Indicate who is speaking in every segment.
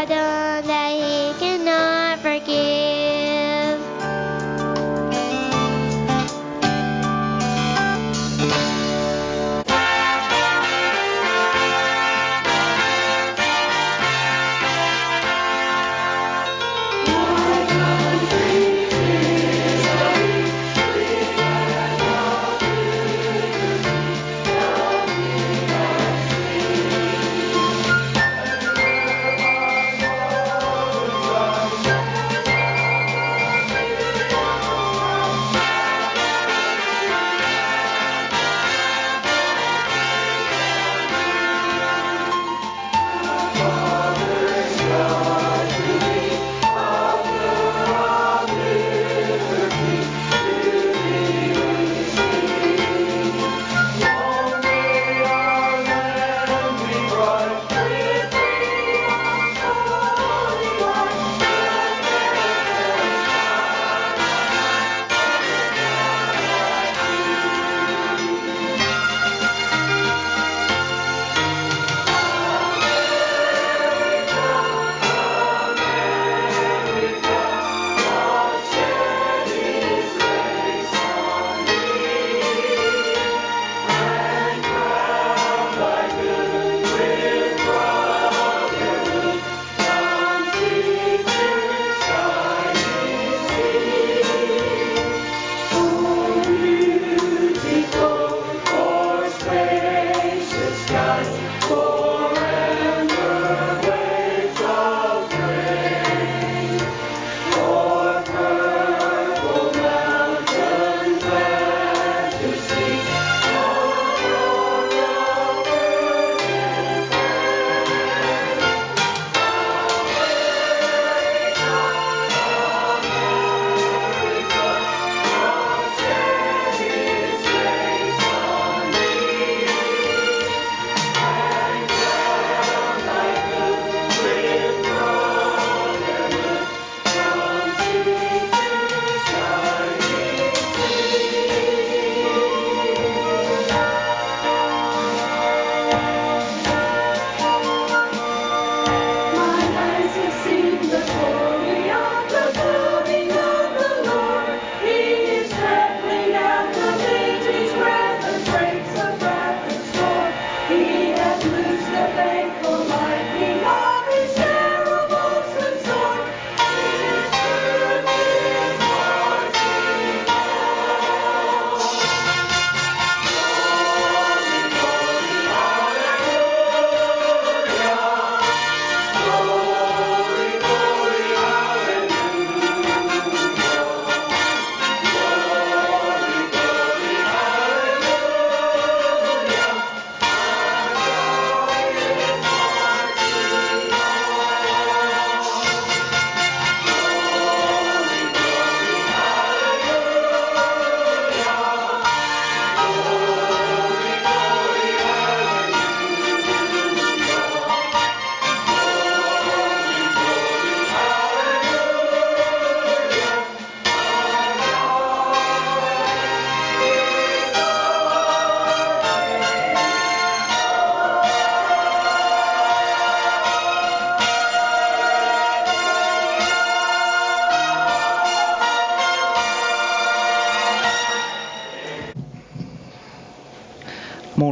Speaker 1: Nothing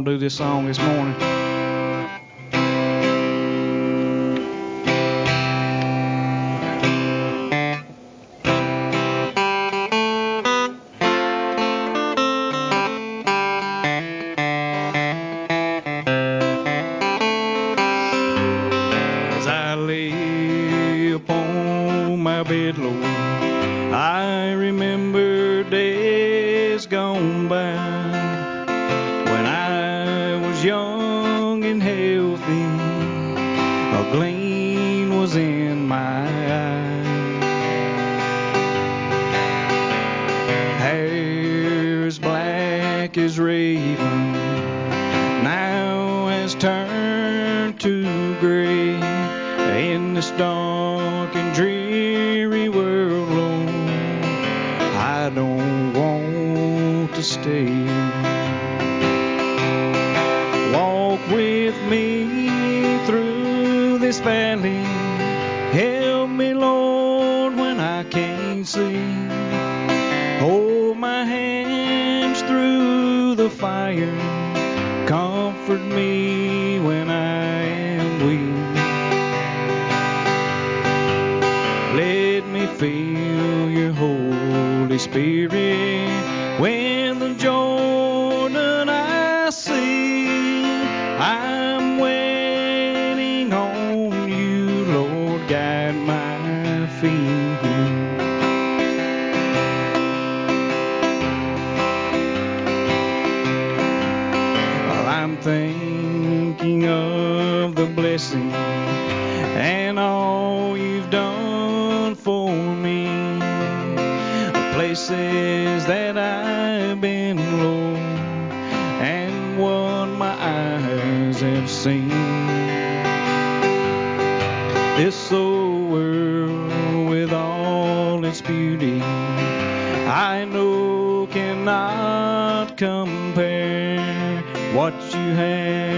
Speaker 2: do this song this morning. This dark and dreary world, Lord. I don't want to stay. Walk with me through this valley. This old world with all its beauty, I know cannot compare what you have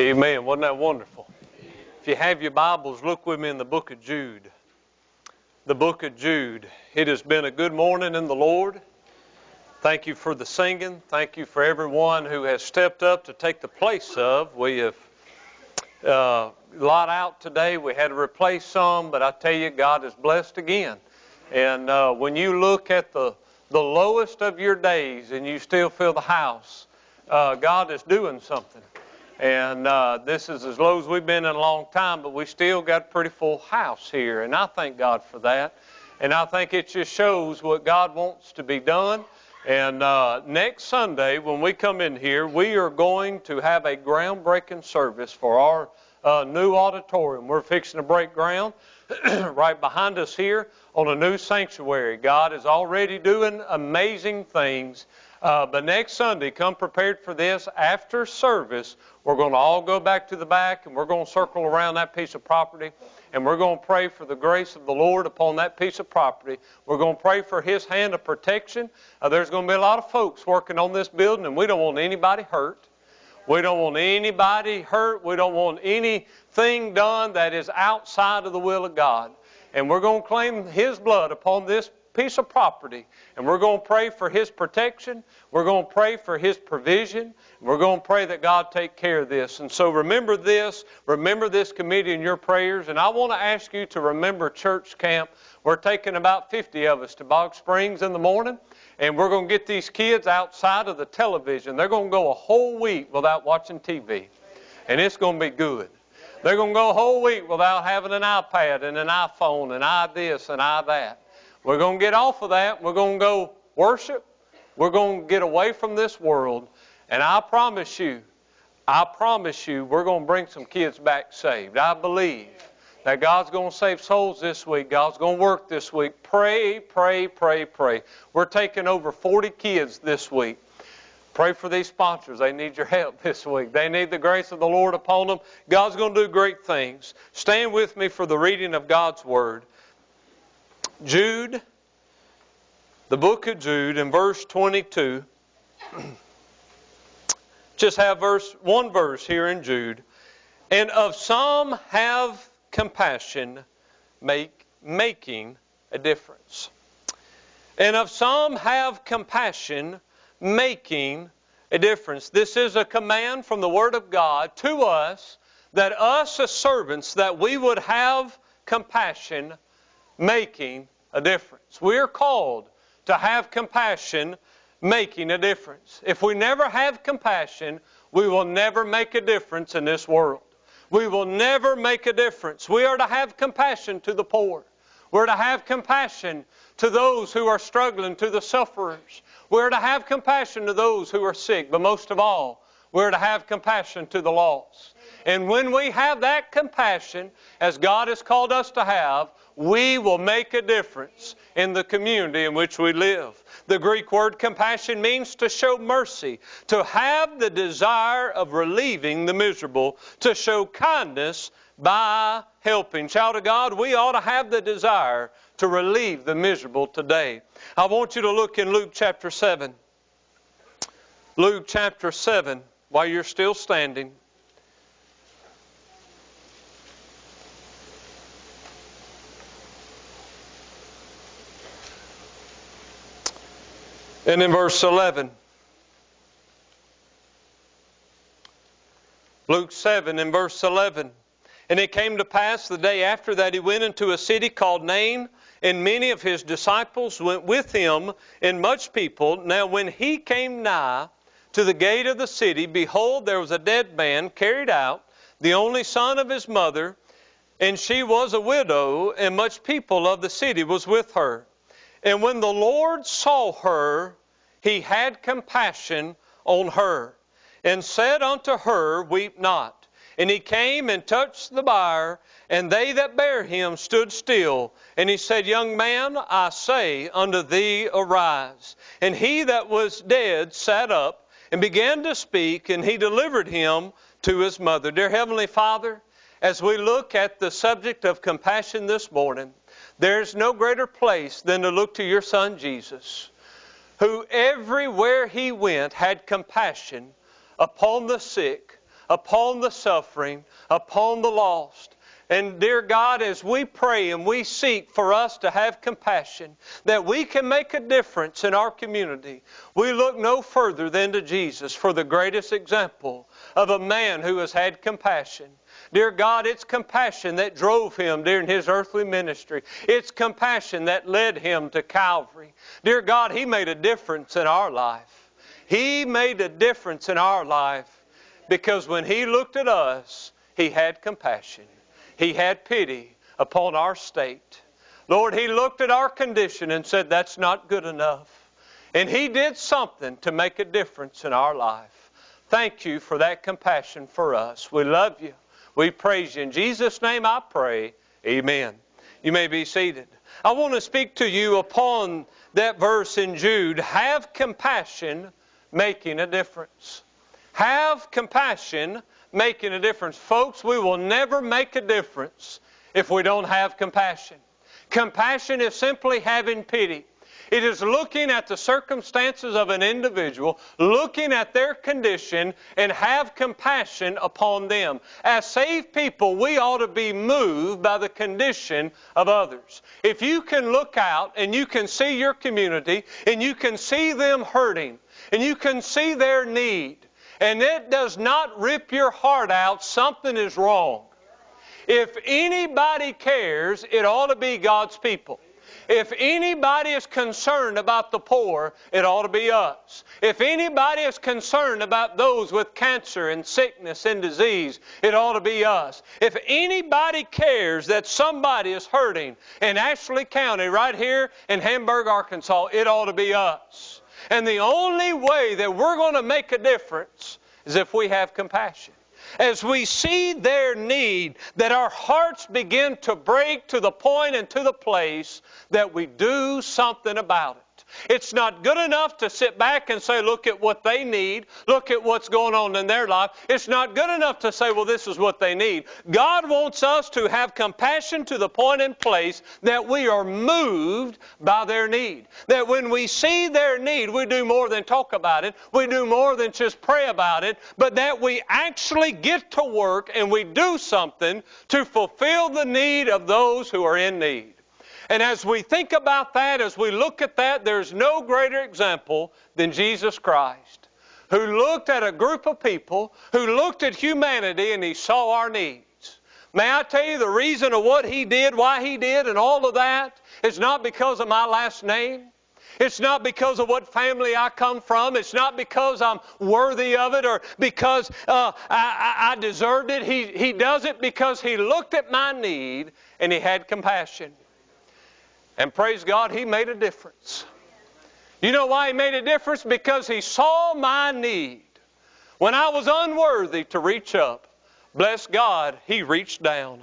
Speaker 3: Amen. Wasn't that wonderful? If you have your Bibles, look with me in the book of Jude. The book of Jude. It has been a good morning in the Lord. Thank you for the singing. Thank you for everyone who has stepped up to take the place of. We have uh, lot out today. We had to replace some, but I tell you, God is blessed again. And uh, when you look at the the lowest of your days and you still feel the house, uh, God is doing something. And uh, this is as low as we've been in a long time, but we still got a pretty full house here. And I thank God for that. And I think it just shows what God wants to be done. And uh, next Sunday, when we come in here, we are going to have a groundbreaking service for our uh, new auditorium. We're fixing to break ground right behind us here on a new sanctuary. God is already doing amazing things. Uh, but next Sunday, come prepared for this. After service, we're going to all go back to the back and we're going to circle around that piece of property and we're going to pray for the grace of the Lord upon that piece of property. We're going to pray for His hand of protection. Uh, there's going to be a lot of folks working on this building and we don't want anybody hurt. We don't want anybody hurt. We don't want anything done that is outside of the will of God. And we're going to claim His blood upon this piece of property, and we're going to pray for his protection. We're going to pray for his provision. We're going to pray that God take care of this. And so remember this. Remember this committee in your prayers. And I want to ask you to remember church camp. We're taking about 50 of us to Bog Springs in the morning, and we're going to get these kids outside of the television. They're going to go a whole week without watching TV, and it's going to be good. They're going to go a whole week without having an iPad and an iPhone and i this and i that. We're going to get off of that. We're going to go worship. We're going to get away from this world. And I promise you, I promise you, we're going to bring some kids back saved. I believe that God's going to save souls this week. God's going to work this week. Pray, pray, pray, pray. We're taking over 40 kids this week. Pray for these sponsors. They need your help this week. They need the grace of the Lord upon them. God's going to do great things. Stand with me for the reading of God's Word. Jude, the book of Jude, in verse 22. Just have verse one verse here in Jude. And of some have compassion, make making a difference. And of some have compassion, making a difference. This is a command from the Word of God to us that us as servants that we would have compassion making a difference. We are called to have compassion making a difference. If we never have compassion, we will never make a difference in this world. We will never make a difference. We are to have compassion to the poor. We're to have compassion to those who are struggling, to the sufferers. We're to have compassion to those who are sick, but most of all, we're to have compassion to the lost. And when we have that compassion, as God has called us to have, we will make a difference in the community in which we live. The Greek word compassion means to show mercy, to have the desire of relieving the miserable, to show kindness by helping. Child of God, we ought to have the desire to relieve the miserable today. I want you to look in Luke chapter 7. Luke chapter 7, while you're still standing. And in verse 11, Luke 7 in verse 11. And it came to pass the day after that he went into a city called Nain, and many of his disciples went with him, and much people. Now, when he came nigh to the gate of the city, behold, there was a dead man carried out, the only son of his mother, and she was a widow, and much people of the city was with her. And when the Lord saw her, he had compassion on her, and said unto her, Weep not. And he came and touched the bier, and they that bare him stood still. And he said, Young man, I say unto thee, arise. And he that was dead sat up and began to speak, and he delivered him to his mother. Dear Heavenly Father, as we look at the subject of compassion this morning, there's no greater place than to look to your Son Jesus, who everywhere he went had compassion upon the sick upon the suffering, upon the lost. And dear God, as we pray and we seek for us to have compassion, that we can make a difference in our community, we look no further than to Jesus for the greatest example of a man who has had compassion. Dear God, it's compassion that drove him during his earthly ministry. It's compassion that led him to Calvary. Dear God, he made a difference in our life. He made a difference in our life because when He looked at us, He had compassion. He had pity upon our state. Lord, He looked at our condition and said, That's not good enough. And He did something to make a difference in our life. Thank you for that compassion for us. We love you. We praise you. In Jesus' name I pray. Amen. You may be seated. I want to speak to you upon that verse in Jude have compassion, making a difference. Have compassion, making a difference. Folks, we will never make a difference if we don't have compassion. Compassion is simply having pity. It is looking at the circumstances of an individual, looking at their condition, and have compassion upon them. As saved people, we ought to be moved by the condition of others. If you can look out and you can see your community and you can see them hurting and you can see their need, and it does not rip your heart out, something is wrong. If anybody cares, it ought to be God's people. If anybody is concerned about the poor, it ought to be us. If anybody is concerned about those with cancer and sickness and disease, it ought to be us. If anybody cares that somebody is hurting in Ashley County, right here in Hamburg, Arkansas, it ought to be us. And the only way that we're going to make a difference is if we have compassion as we see their need, that our hearts begin to break to the point and to the place that we do something about it. It's not good enough to sit back and say, look at what they need, look at what's going on in their life. It's not good enough to say, well, this is what they need. God wants us to have compassion to the point and place that we are moved by their need. That when we see their need, we do more than talk about it, we do more than just pray about it, but that we actually get to work and we do something to fulfill the need of those who are in need. And as we think about that, as we look at that, there's no greater example than Jesus Christ, who looked at a group of people, who looked at humanity, and he saw our needs. May I tell you the reason of what he did, why he did, and all of that is not because of my last name. It's not because of what family I come from. It's not because I'm worthy of it or because uh, I, I deserved it. He, he does it because He looked at my need and He had compassion. And praise God, He made a difference. You know why He made a difference? Because He saw my need. When I was unworthy to reach up, bless God, He reached down.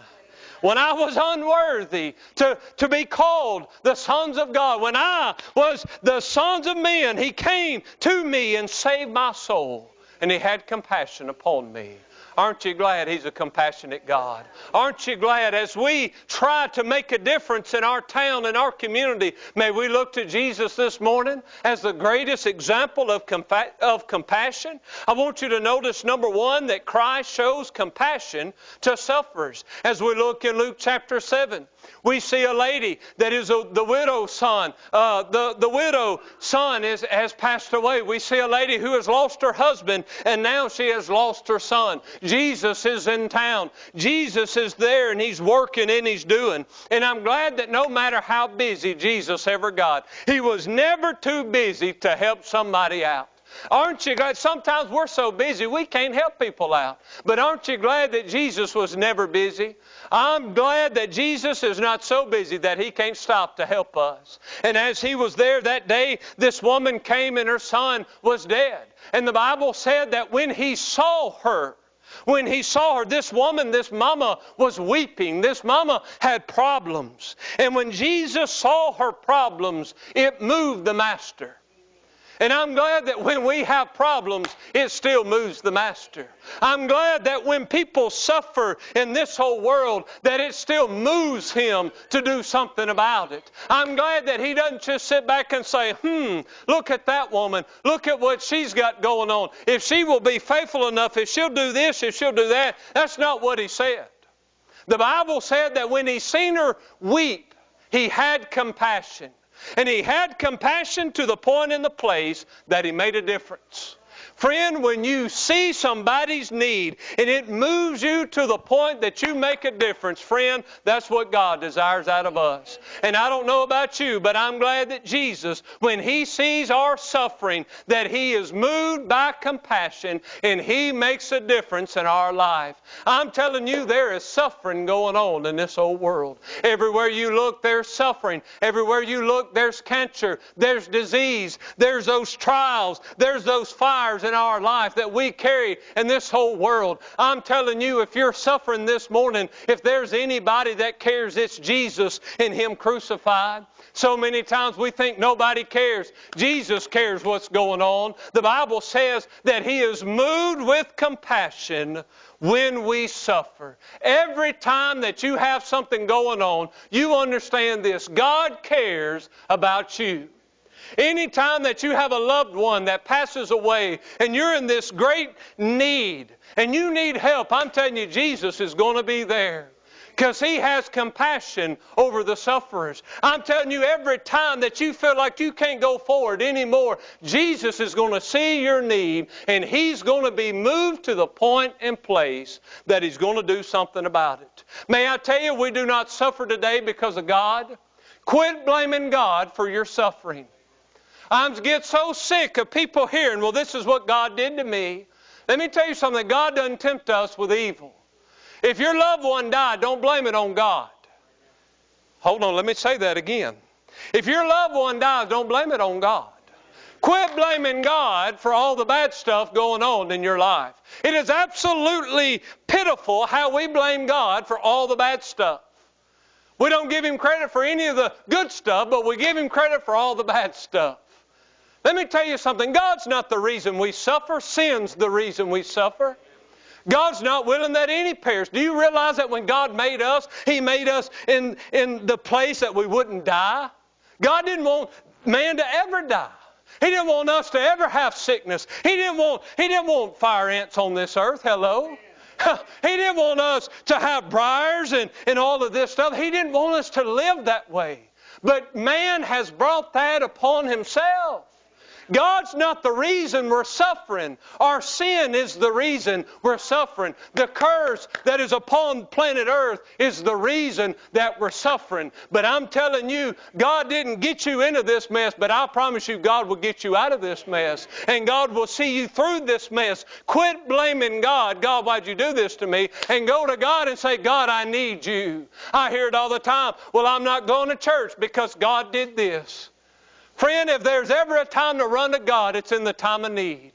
Speaker 3: When I was unworthy to, to be called the sons of God, when I was the sons of men, He came to me and saved my soul, and He had compassion upon me. Aren't you glad He's a compassionate God? Aren't you glad as we try to make a difference in our town and our community, may we look to Jesus this morning as the greatest example of, compa- of compassion? I want you to notice, number one, that Christ shows compassion to sufferers. As we look in Luke chapter 7, we see a lady that is a, the widow's son. Uh, the, the widow son is, has passed away. We see a lady who has lost her husband and now she has lost her son. Jesus is in town. Jesus is there and he's working and he's doing. And I'm glad that no matter how busy Jesus ever got, he was never too busy to help somebody out. Aren't you glad? Sometimes we're so busy we can't help people out. But aren't you glad that Jesus was never busy? I'm glad that Jesus is not so busy that he can't stop to help us. And as he was there that day, this woman came and her son was dead. And the Bible said that when he saw her, when he saw her, this woman, this mama was weeping. This mama had problems. And when Jesus saw her problems, it moved the master. And I'm glad that when we have problems, it still moves the Master. I'm glad that when people suffer in this whole world, that it still moves Him to do something about it. I'm glad that He doesn't just sit back and say, hmm, look at that woman. Look at what she's got going on. If she will be faithful enough, if she'll do this, if she'll do that. That's not what He said. The Bible said that when He seen her weep, He had compassion. And he had compassion to the point in the place that he made a difference. Friend, when you see somebody's need and it moves you to the point that you make a difference, friend, that's what God desires out of us. And I don't know about you, but I'm glad that Jesus, when He sees our suffering, that He is moved by compassion and He makes a difference in our life. I'm telling you, there is suffering going on in this old world. Everywhere you look, there's suffering. Everywhere you look, there's cancer, there's disease, there's those trials, there's those fires in our life that we carry in this whole world. I'm telling you, if you're suffering this morning, if there's anybody that cares, it's Jesus and Him crucified. So many times we think nobody cares. Jesus cares what's going on. The Bible says that He is moved with compassion when we suffer. Every time that you have something going on, you understand this God cares about you. Anytime that you have a loved one that passes away and you're in this great need and you need help, I'm telling you, Jesus is going to be there because He has compassion over the sufferers. I'm telling you, every time that you feel like you can't go forward anymore, Jesus is going to see your need and He's going to be moved to the point and place that He's going to do something about it. May I tell you, we do not suffer today because of God. Quit blaming God for your suffering. I get so sick of people hearing, well, this is what God did to me. Let me tell you something God doesn't tempt us with evil. If your loved one died, don't blame it on God. Hold on, let me say that again. If your loved one dies, don't blame it on God. Quit blaming God for all the bad stuff going on in your life. It is absolutely pitiful how we blame God for all the bad stuff. We don't give Him credit for any of the good stuff, but we give Him credit for all the bad stuff. Let me tell you something God's not the reason we suffer, sin's the reason we suffer. God's not willing that any perish. Do you realize that when God made us, He made us in, in the place that we wouldn't die? God didn't want man to ever die. He didn't want us to ever have sickness. He didn't want, he didn't want fire ants on this earth. Hello? he didn't want us to have briars and, and all of this stuff. He didn't want us to live that way. But man has brought that upon himself. God's not the reason we're suffering. Our sin is the reason we're suffering. The curse that is upon planet Earth is the reason that we're suffering. But I'm telling you, God didn't get you into this mess, but I promise you, God will get you out of this mess. And God will see you through this mess. Quit blaming God. God, why'd you do this to me? And go to God and say, God, I need you. I hear it all the time. Well, I'm not going to church because God did this. Friend, if there's ever a time to run to God, it's in the time of need.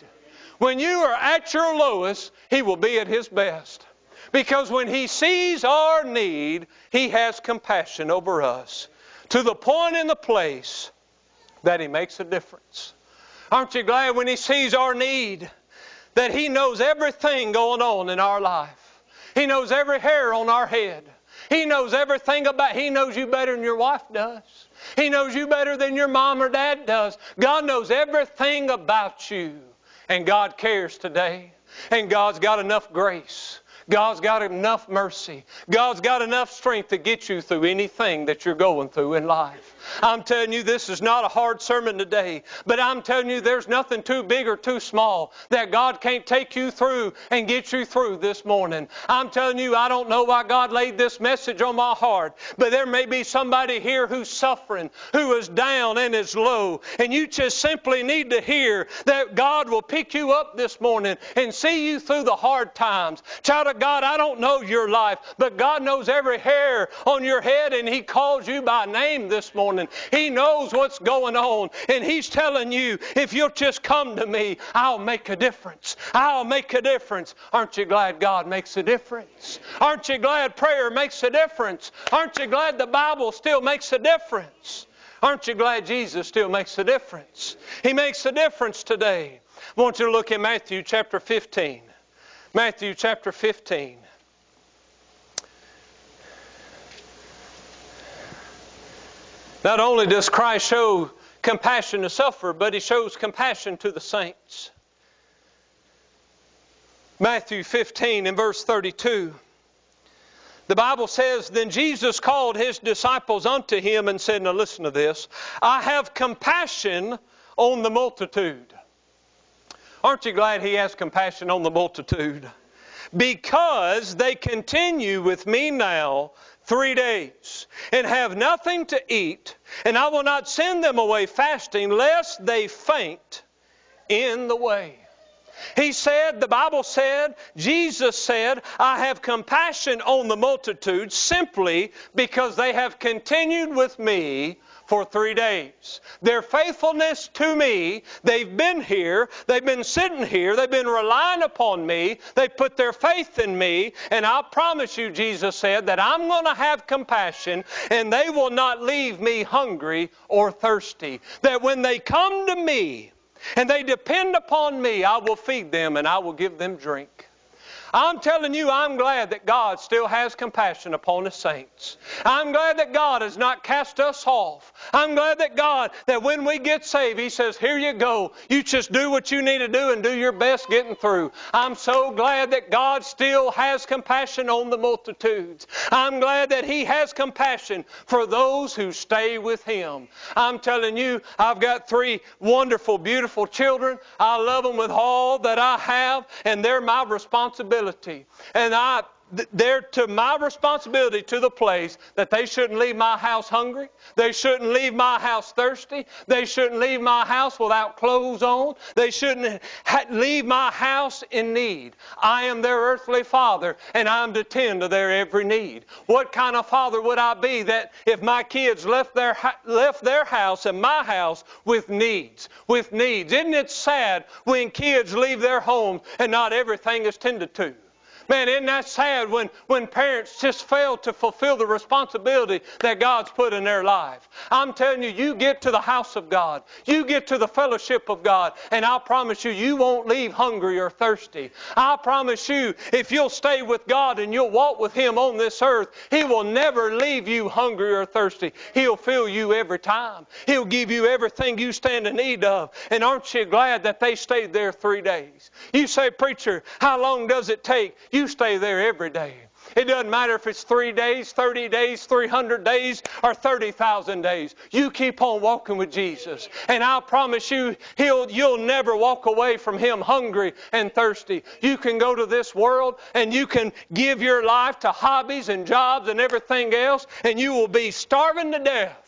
Speaker 3: When you are at your lowest, He will be at His best. Because when He sees our need, He has compassion over us to the point and the place that He makes a difference. Aren't you glad when He sees our need that He knows everything going on in our life? He knows every hair on our head. He knows everything about, He knows you better than your wife does. He knows you better than your mom or dad does. God knows everything about you. And God cares today. And God's got enough grace. God's got enough mercy. God's got enough strength to get you through anything that you're going through in life. I'm telling you, this is not a hard sermon today, but I'm telling you, there's nothing too big or too small that God can't take you through and get you through this morning. I'm telling you, I don't know why God laid this message on my heart, but there may be somebody here who's suffering, who is down and is low, and you just simply need to hear that God will pick you up this morning and see you through the hard times. Child of God, I don't know your life, but God knows every hair on your head, and He calls you by name this morning morning. He knows what's going on. And He's telling you, if you'll just come to me, I'll make a difference. I'll make a difference. Aren't you glad God makes a difference? Aren't you glad prayer makes a difference? Aren't you glad the Bible still makes a difference? Aren't you glad Jesus still makes a difference? He makes a difference today. I want you to look at Matthew chapter 15. Matthew chapter 15. Not only does Christ show compassion to suffer, but he shows compassion to the saints. Matthew 15 and verse 32. The Bible says, Then Jesus called his disciples unto him and said, Now listen to this. I have compassion on the multitude. Aren't you glad he has compassion on the multitude? Because they continue with me now three days and have nothing to eat, and I will not send them away fasting, lest they faint in the way. He said, the Bible said, Jesus said, I have compassion on the multitude simply because they have continued with me for three days. Their faithfulness to me, they've been here, they've been sitting here, they've been relying upon me, they put their faith in me, and I promise you, Jesus said, that I'm going to have compassion and they will not leave me hungry or thirsty. That when they come to me and they depend upon me, I will feed them and I will give them drink. I'm telling you, I'm glad that God still has compassion upon His saints. I'm glad that God has not cast us off. I'm glad that God, that when we get saved, He says, Here you go. You just do what you need to do and do your best getting through. I'm so glad that God still has compassion on the multitudes. I'm glad that He has compassion for those who stay with Him. I'm telling you, I've got three wonderful, beautiful children. I love them with all that I have, and they're my responsibility. And I they're to my responsibility to the place that they shouldn't leave my house hungry. They shouldn't leave my house thirsty. They shouldn't leave my house without clothes on. They shouldn't leave my house in need. I am their earthly father and I'm to tend to their every need. What kind of father would I be that if my kids left their, left their house and my house with needs? With needs. Isn't it sad when kids leave their homes and not everything is tended to? Man, isn't that sad when, when parents just fail to fulfill the responsibility that God's put in their life? I'm telling you, you get to the house of God, you get to the fellowship of God, and I promise you, you won't leave hungry or thirsty. I promise you, if you'll stay with God and you'll walk with Him on this earth, He will never leave you hungry or thirsty. He'll fill you every time. He'll give you everything you stand in need of. And aren't you glad that they stayed there three days? You say, Preacher, how long does it take? You stay there every day. It doesn't matter if it's three days, 30 days, 300 days, or 30,000 days. You keep on walking with Jesus. And I promise you, he'll, you'll never walk away from Him hungry and thirsty. You can go to this world and you can give your life to hobbies and jobs and everything else, and you will be starving to death.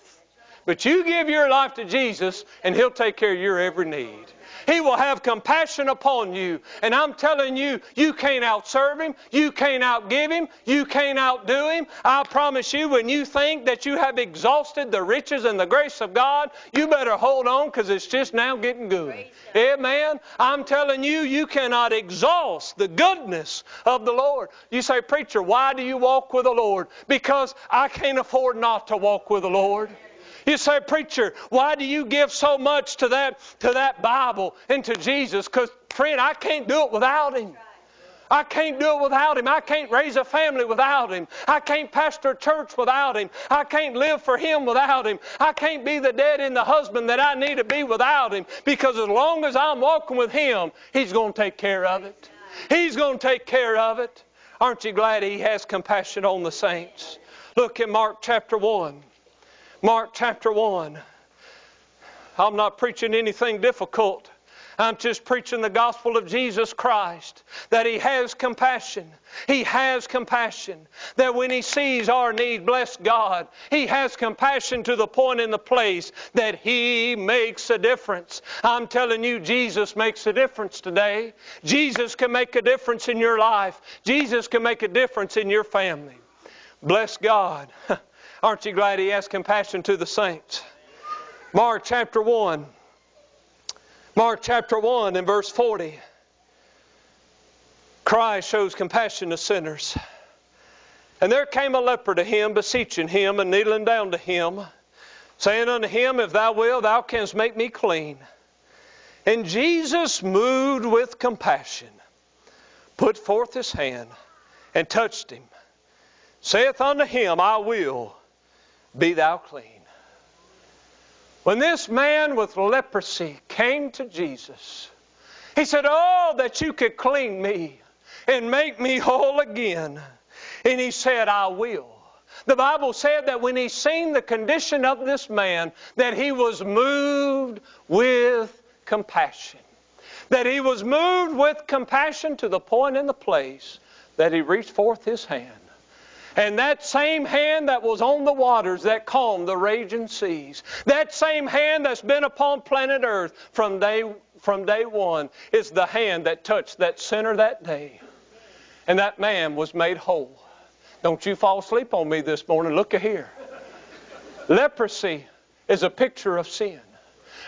Speaker 3: But you give your life to Jesus, and He'll take care of your every need. He will have compassion upon you. And I'm telling you, you can't outserve Him. You can't outgive Him. You can't outdo Him. I promise you, when you think that you have exhausted the riches and the grace of God, you better hold on because it's just now getting good. Amen. I'm telling you, you cannot exhaust the goodness of the Lord. You say, Preacher, why do you walk with the Lord? Because I can't afford not to walk with the Lord. You say, preacher, why do you give so much to that, to that Bible and to Jesus? Because, friend, I can't do it without Him. I can't do it without Him. I can't raise a family without Him. I can't pastor a church without Him. I can't live for Him without Him. I can't be the dad and the husband that I need to be without Him. Because as long as I'm walking with Him, He's going to take care of it. He's going to take care of it. Aren't you glad He has compassion on the saints? Look in Mark chapter 1. Mark chapter 1. I'm not preaching anything difficult. I'm just preaching the gospel of Jesus Christ. That He has compassion. He has compassion. That when He sees our need, bless God, He has compassion to the point in the place that He makes a difference. I'm telling you, Jesus makes a difference today. Jesus can make a difference in your life. Jesus can make a difference in your family. Bless God. Aren't you glad He has compassion to the saints? Mark chapter 1. Mark chapter 1 and verse 40. Christ shows compassion to sinners. And there came a leper to him, beseeching him and kneeling down to him, saying unto him, If thou wilt, thou canst make me clean. And Jesus, moved with compassion, put forth his hand and touched him, saith unto him, I will be thou clean. When this man with leprosy came to Jesus, he said, Oh, that you could clean me and make me whole again. And he said, I will. The Bible said that when he seen the condition of this man, that he was moved with compassion. That he was moved with compassion to the point in the place that he reached forth his hand and that same hand that was on the waters that calmed the raging seas, that same hand that's been upon planet Earth from day, from day one, is the hand that touched that sinner that day. And that man was made whole. Don't you fall asleep on me this morning. Look here. Leprosy is a picture of sin.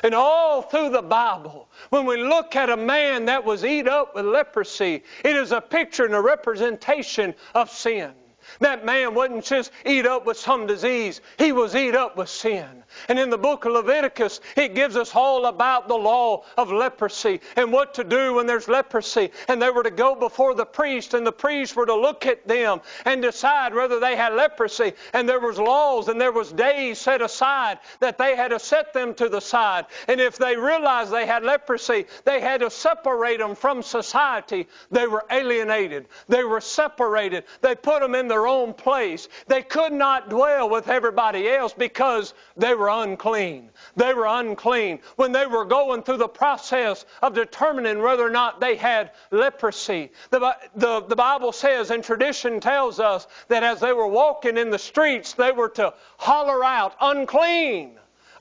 Speaker 3: And all through the Bible, when we look at a man that was eat up with leprosy, it is a picture and a representation of sin. That man wasn't just eat up with some disease, he was eat up with sin. And in the book of Leviticus, it gives us all about the law of leprosy and what to do when there's leprosy. And they were to go before the priest, and the priests were to look at them and decide whether they had leprosy. And there was laws and there was days set aside that they had to set them to the side. And if they realized they had leprosy, they had to separate them from society. They were alienated. They were separated. They put them in their own place. They could not dwell with everybody else because they were unclean. They were unclean. When they were going through the process of determining whether or not they had leprosy, the, the, the Bible says and tradition tells us that as they were walking in the streets, they were to holler out, unclean,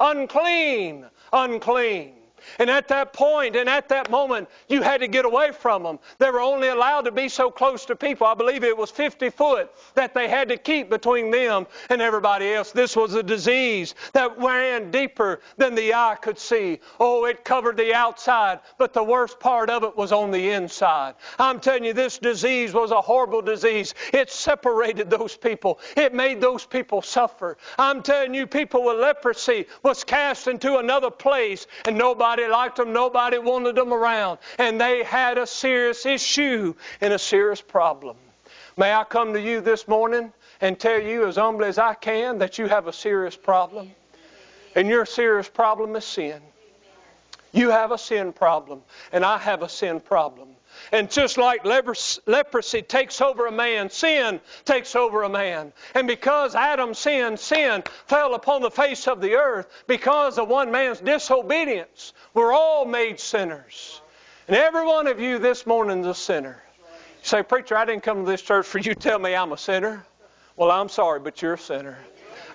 Speaker 3: unclean, unclean. And at that point and at that moment, you had to get away from them. They were only allowed to be so close to people. I believe it was 50 foot that they had to keep between them and everybody else. This was a disease that ran deeper than the eye could see. Oh, it covered the outside, but the worst part of it was on the inside. I'm telling you, this disease was a horrible disease. It separated those people, it made those people suffer. I'm telling you, people with leprosy was cast into another place, and nobody Nobody liked them. Nobody wanted them around. And they had a serious issue and a serious problem. May I come to you this morning and tell you as humbly as I can that you have a serious problem? And your serious problem is sin. You have a sin problem, and I have a sin problem. And just like leprosy takes over a man, sin takes over a man. And because Adam sinned, sin fell upon the face of the earth because of one man's disobedience. We're all made sinners. And every one of you this morning is a sinner. You say, Preacher, I didn't come to this church for you to tell me I'm a sinner. Well, I'm sorry, but you're a sinner.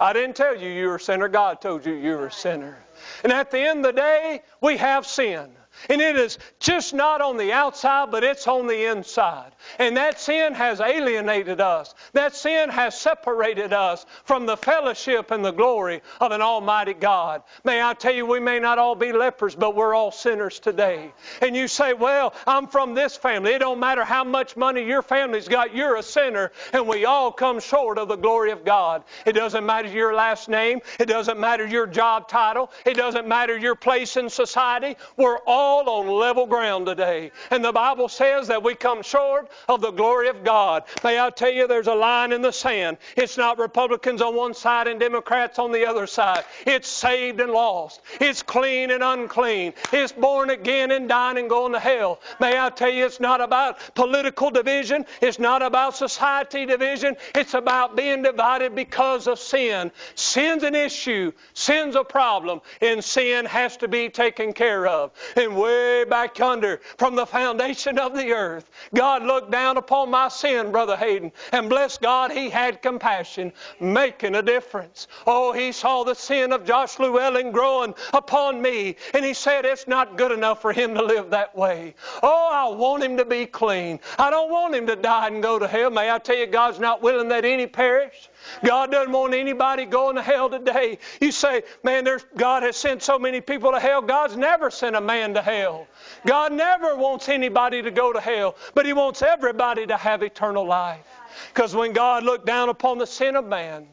Speaker 3: I didn't tell you you were a sinner. God told you you were a sinner. And at the end of the day, we have sin. And it is just not on the outside, but it's on the inside. And that sin has alienated us. That sin has separated us from the fellowship and the glory of an Almighty God. May I tell you, we may not all be lepers, but we're all sinners today. And you say, well, I'm from this family. It don't matter how much money your family's got, you're a sinner, and we all come short of the glory of God. It doesn't matter your last name. It doesn't matter your job title. It doesn't matter your place in society. We're all on level ground today. And the Bible says that we come short of the glory of God. May I tell you, there's a line in the sand. It's not Republicans on one side and Democrats on the other side. It's saved and lost. It's clean and unclean. It's born again and dying and going to hell. May I tell you, it's not about political division. It's not about society division. It's about being divided because of sin. Sin's an issue. Sin's a problem. And sin has to be taken care of. And way back yonder, from the foundation of the earth, God looked down upon my sin, Brother Hayden, and bless God, He had compassion, making a difference. Oh, He saw the sin of Josh Llewellyn growing upon me, and He said, It's not good enough for him to live that way. Oh, I want him to be clean. I don't want him to die and go to hell. May I tell you, God's not willing that any perish. God doesn't want anybody going to hell today. You say, man, there's, God has sent so many people to hell. God's never sent a man to hell. God never wants anybody to go to hell, but He wants everybody to have eternal life. Because when God looked down upon the sin of man,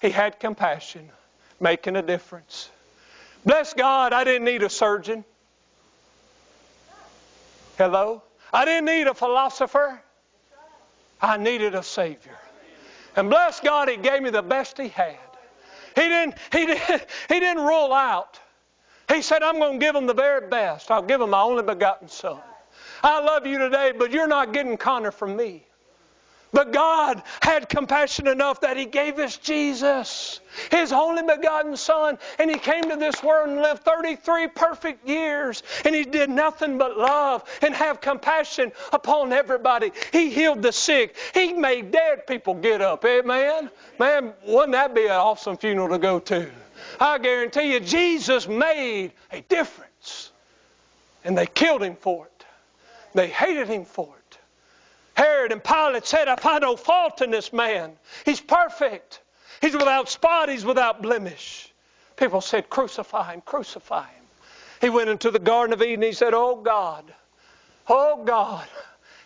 Speaker 3: He had compassion, making a difference. Bless God, I didn't need a surgeon. Hello? I didn't need a philosopher. I needed a Savior. And bless God, He gave me the best He had. He didn't, he didn't, he didn't rule out. He said, I'm going to give them the very best. I'll give them my only begotten Son. I love you today, but you're not getting Connor from me. But God had compassion enough that He gave us Jesus, His only begotten Son, and He came to this world and lived 33 perfect years, and He did nothing but love and have compassion upon everybody. He healed the sick, He made dead people get up. Amen? Man, wouldn't that be an awesome funeral to go to? I guarantee you, Jesus made a difference, and they killed Him for it, they hated Him for it. Herod and Pilate said, I find no fault in this man. He's perfect. He's without spot. He's without blemish. People said, Crucify him, crucify him. He went into the Garden of Eden. He said, Oh God, oh God.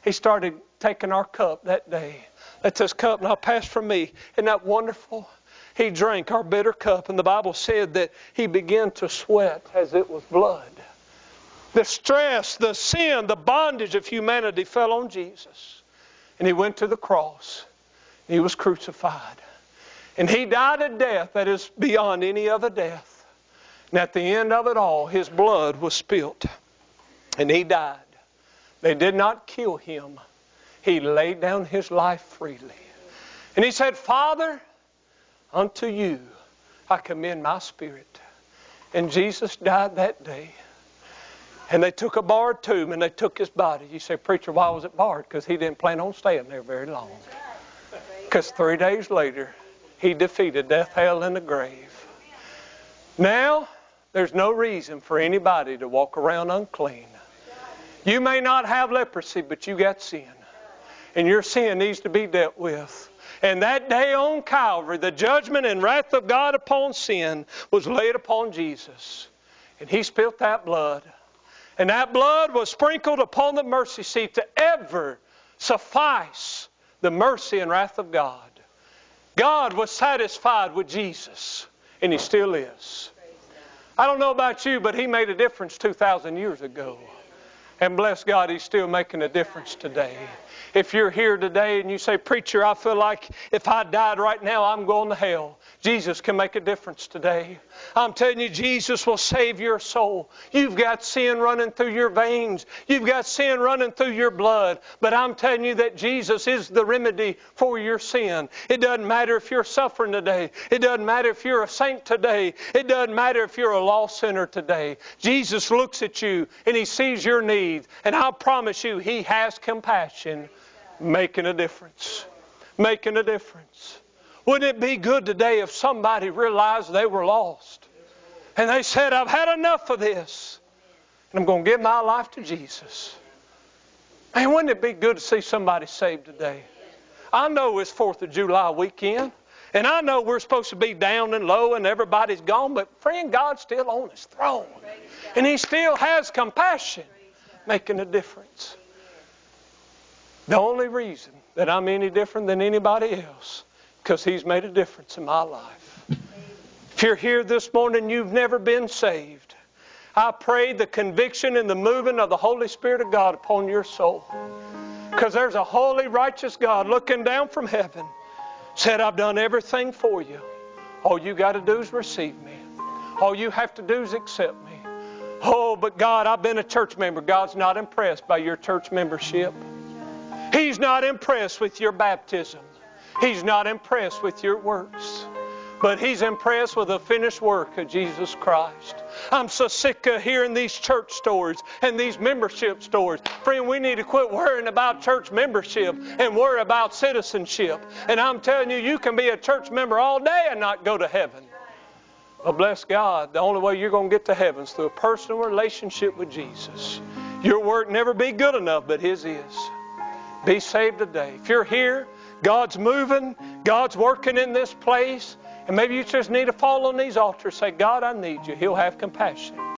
Speaker 3: He started taking our cup that day. Let this cup not pass from me. Isn't that wonderful? He drank our bitter cup, and the Bible said that he began to sweat as it was blood. The stress, the sin, the bondage of humanity fell on Jesus. And he went to the cross. He was crucified. And he died a death that is beyond any other death. And at the end of it all, his blood was spilt. And he died. They did not kill him. He laid down his life freely. And he said, Father, unto you I commend my spirit. And Jesus died that day. And they took a barred tomb and they took his body. You say, Preacher, why was it barred? Because he didn't plan on staying there very long. Because three days later, he defeated death, hell, and the grave. Now, there's no reason for anybody to walk around unclean. You may not have leprosy, but you got sin. And your sin needs to be dealt with. And that day on Calvary, the judgment and wrath of God upon sin was laid upon Jesus. And he spilt that blood. And that blood was sprinkled upon the mercy seat to ever suffice the mercy and wrath of God. God was satisfied with Jesus, and He still is. I don't know about you, but He made a difference 2,000 years ago. And bless God, He's still making a difference today. If you're here today and you say, Preacher, I feel like if I died right now, I'm going to hell. Jesus can make a difference today. I'm telling you, Jesus will save your soul. You've got sin running through your veins, you've got sin running through your blood. But I'm telling you that Jesus is the remedy for your sin. It doesn't matter if you're suffering today, it doesn't matter if you're a saint today, it doesn't matter if you're a lost sinner today. Jesus looks at you and He sees your need, and I promise you, He has compassion making a difference. Making a difference. Wouldn't it be good today if somebody realized they were lost and they said, I've had enough of this and I'm going to give my life to Jesus? Man, wouldn't it be good to see somebody saved today? I know it's 4th of July weekend. And I know we're supposed to be down and low and everybody's gone, but friend, God's still on His throne. And He still has compassion, making a difference. The only reason that I'm any different than anybody else, because He's made a difference in my life. If you're here this morning, you've never been saved. I pray the conviction and the moving of the Holy Spirit of God upon your soul. Because there's a holy, righteous God looking down from heaven, said, I've done everything for you. All you got to do is receive me. All you have to do is accept me. Oh, but God, I've been a church member. God's not impressed by your church membership. He's not impressed with your baptism. He's not impressed with your works. But He's impressed with the finished work of Jesus Christ. I'm so sick of hearing these church stories and these membership stories. Friend, we need to quit worrying about church membership and worry about citizenship. And I'm telling you, you can be a church member all day and not go to heaven. But bless God, the only way you're going to get to heaven is through a personal relationship with Jesus. Your work never be good enough, but His is. Be saved today. If you're here, God's moving, God's working in this place, and maybe you just need to fall on these altars say, God, I need you. He'll have compassion.